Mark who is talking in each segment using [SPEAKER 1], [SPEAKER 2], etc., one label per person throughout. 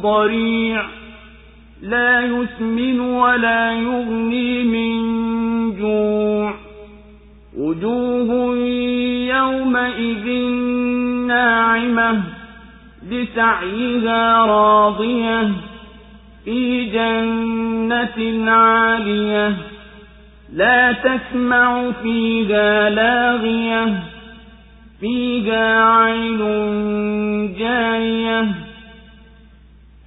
[SPEAKER 1] ضريع لا يسمن ولا يغني من جوع وجوه يومئذ ناعمة لسعيها راضية في جنة عالية لا تسمع فيها لاغية فيها عين جارية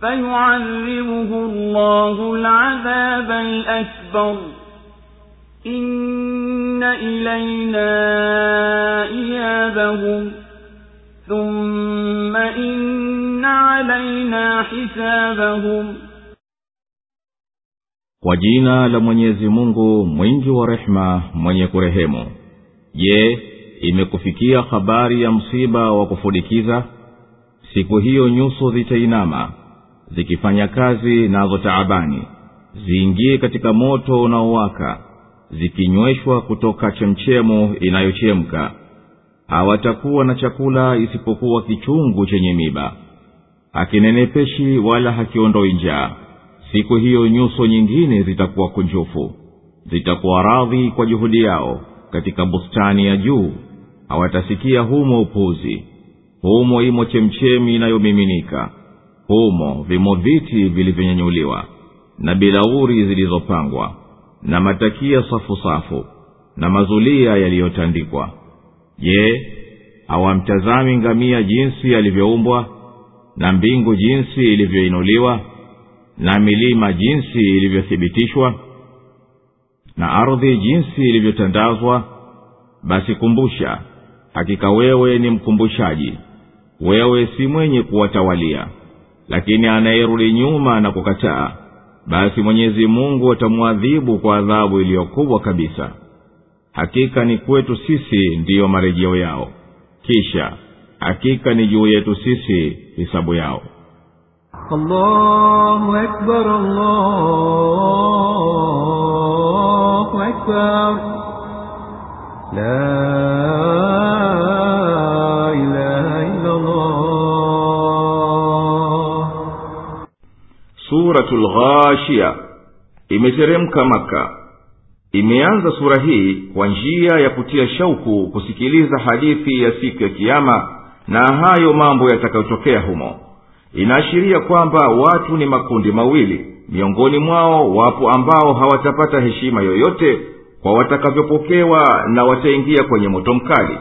[SPEAKER 1] فيعذبه الله العذاب الأكبر إن إلينا إيابهم ثم إن علينا حسابهم
[SPEAKER 2] kwa jina la mwenyezi mungu mwingi wa rehema mwenye kurehemu je imekufikia habari ya msiba wa kufudikiza siku hiyo nyuso zitainama zikifanya kazi nazo taabani ziingie katika moto unaowaka zikinyweshwa kutoka chemchemu inayochemka. Hawatakuwa na chakula isipokuwa kichungu chenye miba. Hakinenepeshi wala hakiondoi njaa. Siku hiyo nyuso nyingine zitakuwa kunjufu. Zitakuwa radhi kwa juhudi yao katika bustani ya juu. Hawatasikia humo upuzi. Humo imo chemchemi inayomiminika humo vimo viti vilivyonyanyuliwa na bilauri zilizopangwa na matakia safu safu na mazulia yaliyotandikwa. Je hawamtazami ngamia jinsi alivyoumbwa na mbingu jinsi ilivyoinuliwa na milima jinsi ilivyothibitishwa na ardhi jinsi ilivyotandazwa? Basi kumbusha hakika wewe ni mkumbushaji. Wewe si mwenye kuwatawalia lakini anayerudi nyuma na kukataa basi mwenyezi mungu atamwadhibu kwa adhabu iliyokubwa kabisa. Hakika ni kwetu sisi ndiyo marejeo yao. Kisha hakika ni juu yetu sisi hisabu yao.
[SPEAKER 3] Allahu akbar, Allahu akbar. La
[SPEAKER 2] suratu lghashia imeteremka maka imeanza sura hii kwa njia ya kutia shauku kusikiliza hadithi ya siku ya kiama na hayo mambo yatakayotokea humo. Inaashiria kwamba watu ni makundi mawili. Miongoni mwao wapo ambao hawatapata heshima yoyote kwa watakavyopokewa na wataingia kwenye moto mkali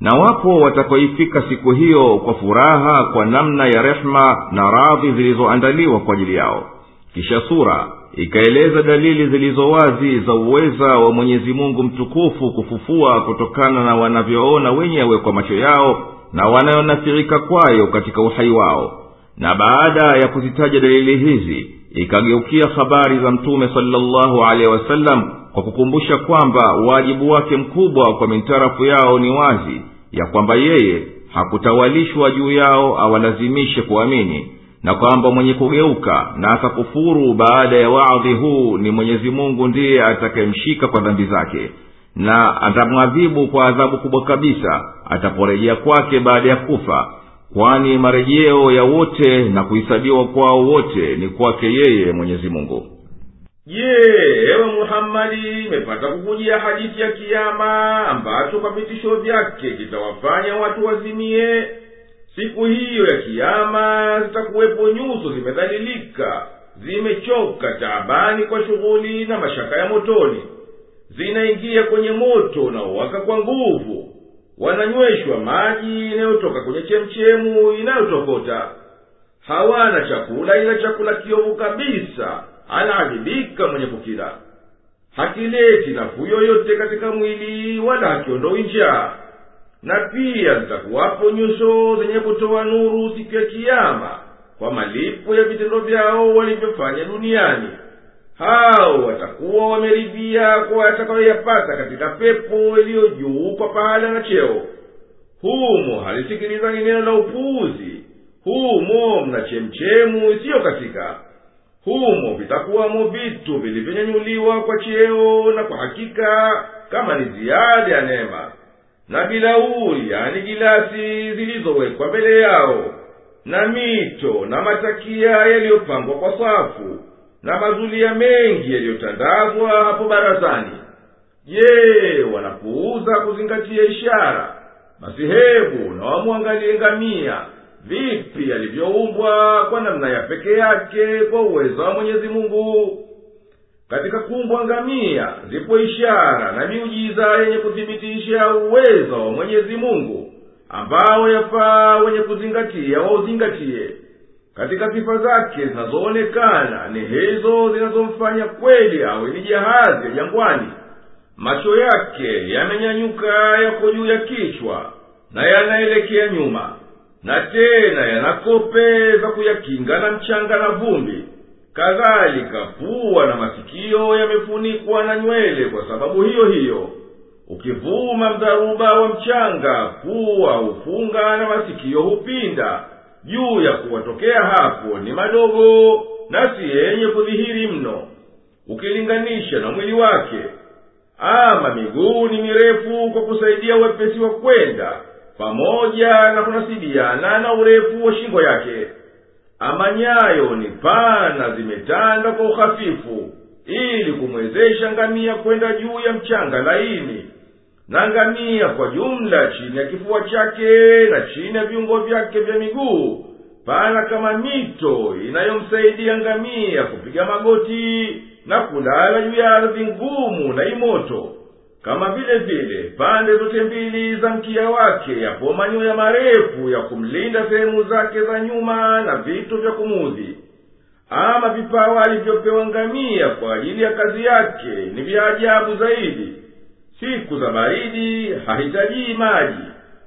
[SPEAKER 2] na wapo watakaoifika siku hiyo kwa furaha kwa namna ya rehma na radhi zilizoandaliwa kwa ajili yao. Kisha sura ikaeleza dalili zilizo wazi za uweza wa mwenyezi mungu mtukufu kufufua kutokana na wanavyoona wenyewe kwa macho yao na wanayonafirika kwayo katika uhai wao. Na baada ya kuzitaja dalili hizi ikageukia habari za mtume salllahu alehi wasallam kwa kukumbusha kwamba wajibu wake mkubwa kwa mintarafu yao ni wazi ya kwamba yeye hakutawalishwa juu yao awalazimishe kuamini
[SPEAKER 4] na kwamba mwenye kugeuka na akakufuru baada ya wadhi huu ni mwenyezi mungu ndiye atakayemshika kwa dhambi zake na atamwadhibu kwa adhabu kubwa kabisa ataporejea kwake baada ya kufa kwani marejeo ya wote na kuhisabiwa kwao wote ni kwake yeye mwenyezi mungu
[SPEAKER 2] je ewe muhammadi imepata kukujia hadithi ya kiama ambacho kwa vitisho vyake kitawafanya watu wazimie. Siku hiyo ya kiama zitakuwepo nyuso zimedhalilika zimechoka taabani kwa shughuli na mashaka ya motoni. Zinaingia kwenye moto unaowaka kwa nguvu. Wananyweshwa maji inayotoka kwenye chemchemu inayotokota. Hawana chakula ila chakula kiovu kabisa anaadhibika mwenye kukila. Hakileti nafuu yoyote katika mwili wala hakiondoi njaa. Na pia zitakuwapo nyuso zenye kutoa nuru siku ya kiama kwa malipo ya vitendo vyao walivyofanya duniani. Hao watakuwa wameridhia kwa watakayoyapata katika pepo iliyo juu kwa pahala na cheo. Humo halisikilizani neno la upuuzi humo mna chemchemu isiyo katika humo vitakuwamo vitu vilivyonyanyuliwa kwa cheo na kwa hakika kama ni ziada ya neema. Na bilauri yani gilasi zilizowekwa mbele yao. Na mito na matakia yaliyopangwa kwa safu. Na mazulia mengi yaliyotandazwa hapo barazani. Je wanapuuza kuzingatia ishara? Basi hebu na wamwangalie ngamia vipi alivyoumbwa kwa namna ya peke yake kwa uwezo wa mwenyezi mungu? Katika kumbwa ngamia zipo ishara na miujiza yenye kuthibitisha uwezo wa mwenyezi mungu ambao yafaa wenye kuzingatia wauzingatie katika sifa zake zinazoonekana ni hizo zinazomfanya kweli awe ni jahazi ya jangwani. Macho yake yamenyanyuka yako juu ya kichwa na yanaelekea nyuma na tena yanakope za kuyakinga na mchanga na vumbi. Kadhalika pua na masikio yamefunikwa na nywele kwa sababu hiyo hiyo. Ukivuma mdharuba wa mchanga pua hufunga na masikio hupinda. Juu ya kuwatokea hapo ni madogo na si yenye kudhihiri mno ukilinganisha na mwili wake. Ama miguu ni mirefu kwa kusaidia wepesi wa kwenda pamoja na kunasibiana na urefu wa shingo yake. Ama nyayo ni pana zimetanda kwa uhafifu ili kumwezesha ngamia kwenda juu ya mchanga laini na ngamia kwa jumla chini ya kifua chake na chini ya viungo vyake vya miguu pana kama mito inayomsaidia ngamia kupiga magoti na kulala juu ya ardhi ngumu na imoto kama vile vile pande zote mbili za mkia wake yapo manyoya marefu ya kumlinda sehemu zake za nyuma na vitu vya kumudhi ama vipawa alivyopewa ngamia kwa ajili ya kazi yake ni vya ajabu zaidi. Siku za baridi hahitajii maji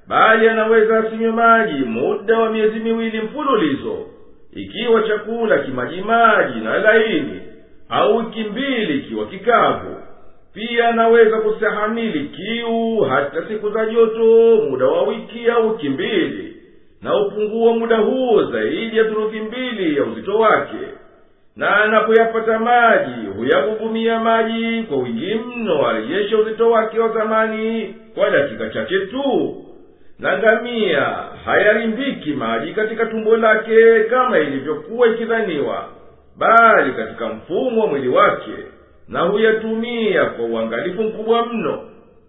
[SPEAKER 2] bali anaweza asinywe maji muda wa miezi miwili mfululizo. Ikiwa chakula kimajimaji na laini au wiki mbili ikiwa kikavu pia naweza kustahamili kiu hata siku za joto muda wa wiki au mbili na upunguwa muda huo zaidi ya turuthi mbili ya uzito wake. Na anapoyapata maji huyagugumia maji kwa wingi mno arejeshe uzito wake wa zamani kwa dakika chache tu. Na ngamia hayarimbiki maji katika tumbo lake kama ilivyokuwa ikidhaniwa bali katika mfumo wa mwili wake na huyatumia kwa uangalifu mkubwa mno.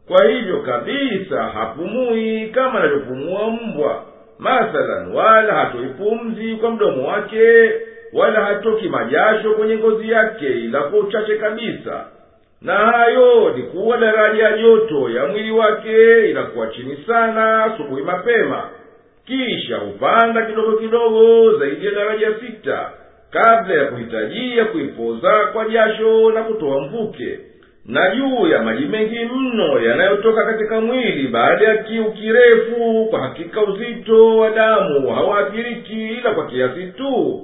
[SPEAKER 2] Kwa hivyo kabisa hapumui kama anavyopumua mbwa. Mathalan wala hatoi pumzi kwa mdomo wake wala hatoki majasho kwenye ngozi yake ila kwa uchache kabisa. Na hayo ni kuwa daraja ya joto ya mwili wake inakuwa chini sana asubuhi mapema. Kisha hupanda kidogo kidogo zaidi ya daraja sita kabla ya kuhitajia kuipoza kwa jasho na kutoa mvuke. Na juu ya maji mengi mno yanayotoka katika mwili baada ya kiu kirefu kwa hakika uzito wa damu hauathiriki ila kwa kiasi tu.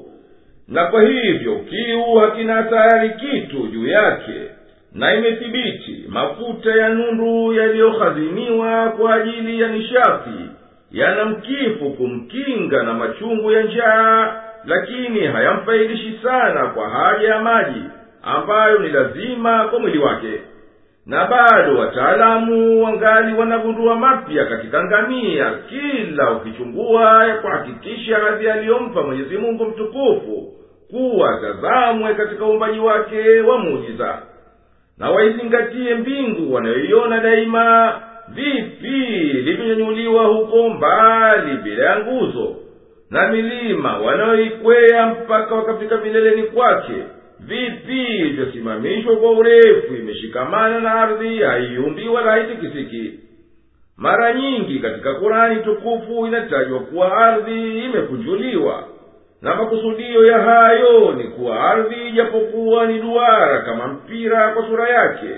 [SPEAKER 2] Na kwa hivyo kiu hakina tayari kitu juu yake na imethibiti mafuta ya nundu yaliyohaziniwa kwa ajili ya nishati yana mkifu kumkinga na machungu ya njaa lakini hayamfaidishi sana kwa haja ya maji ambayo ni lazima kwa mwili wake. Na bado wataalamu wangali wanagundua mapya katika ngamia kila ukichungua ya kuhakikisha radhi aliyompa mwenyezi mungu mtukufu kuwa tazamwe katika uumbaji wake wa muujiza. Na waizingatie mbingu wanayoiona daima vipi ilivyonyanyuliwa huko mbali bila ya nguzo na milima wanayoikwea mpaka wakafika vileleni kwake. Vipi ilivyosimamishwa kwa urefu? Imeshikamana na ardhi haiumbi wala haitikisiki. Mara nyingi katika kurani tukufu inatajwa kuwa ardhi imekunjuliwa na makusudio ya hayo ni kuwa ardhi ijapokuwa ni duara kama mpira kwa sura yake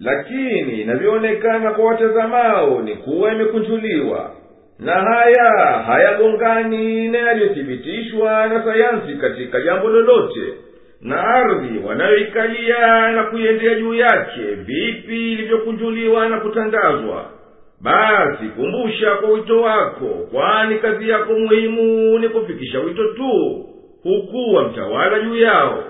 [SPEAKER 2] lakini inavyoonekana kwa watazamao ni kuwa imekunjuliwa na haya hayagongani na yaliyothibitishwa na sayansi katika jambo lolote. Na ardhi wanayoikalia na kuiendea juu yake vipi ilivyokunjuliwa na kutandazwa? Basi kumbusha kwa wito wako kwani kazi yako muhimu ni kufikisha wito tu hukuwa mtawala juu yao.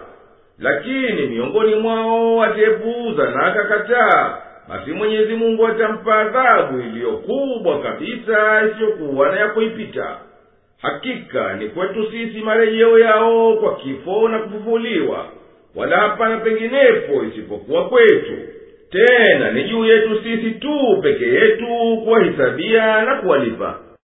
[SPEAKER 2] Lakini miongoni mwao atayepuuza na akakataa basi mwenyezi mungu atampa adhabu iliyo kubwa kabisa isiyokuwa na ya kuipita. Hakika ni kwetu sisi marejeo yao kwa kifo na kufufuliwa wala hapana penginepo isipokuwa kwetu. Tena ni juu yetu sisi tu peke yetu kuwahisabia na kuwalipa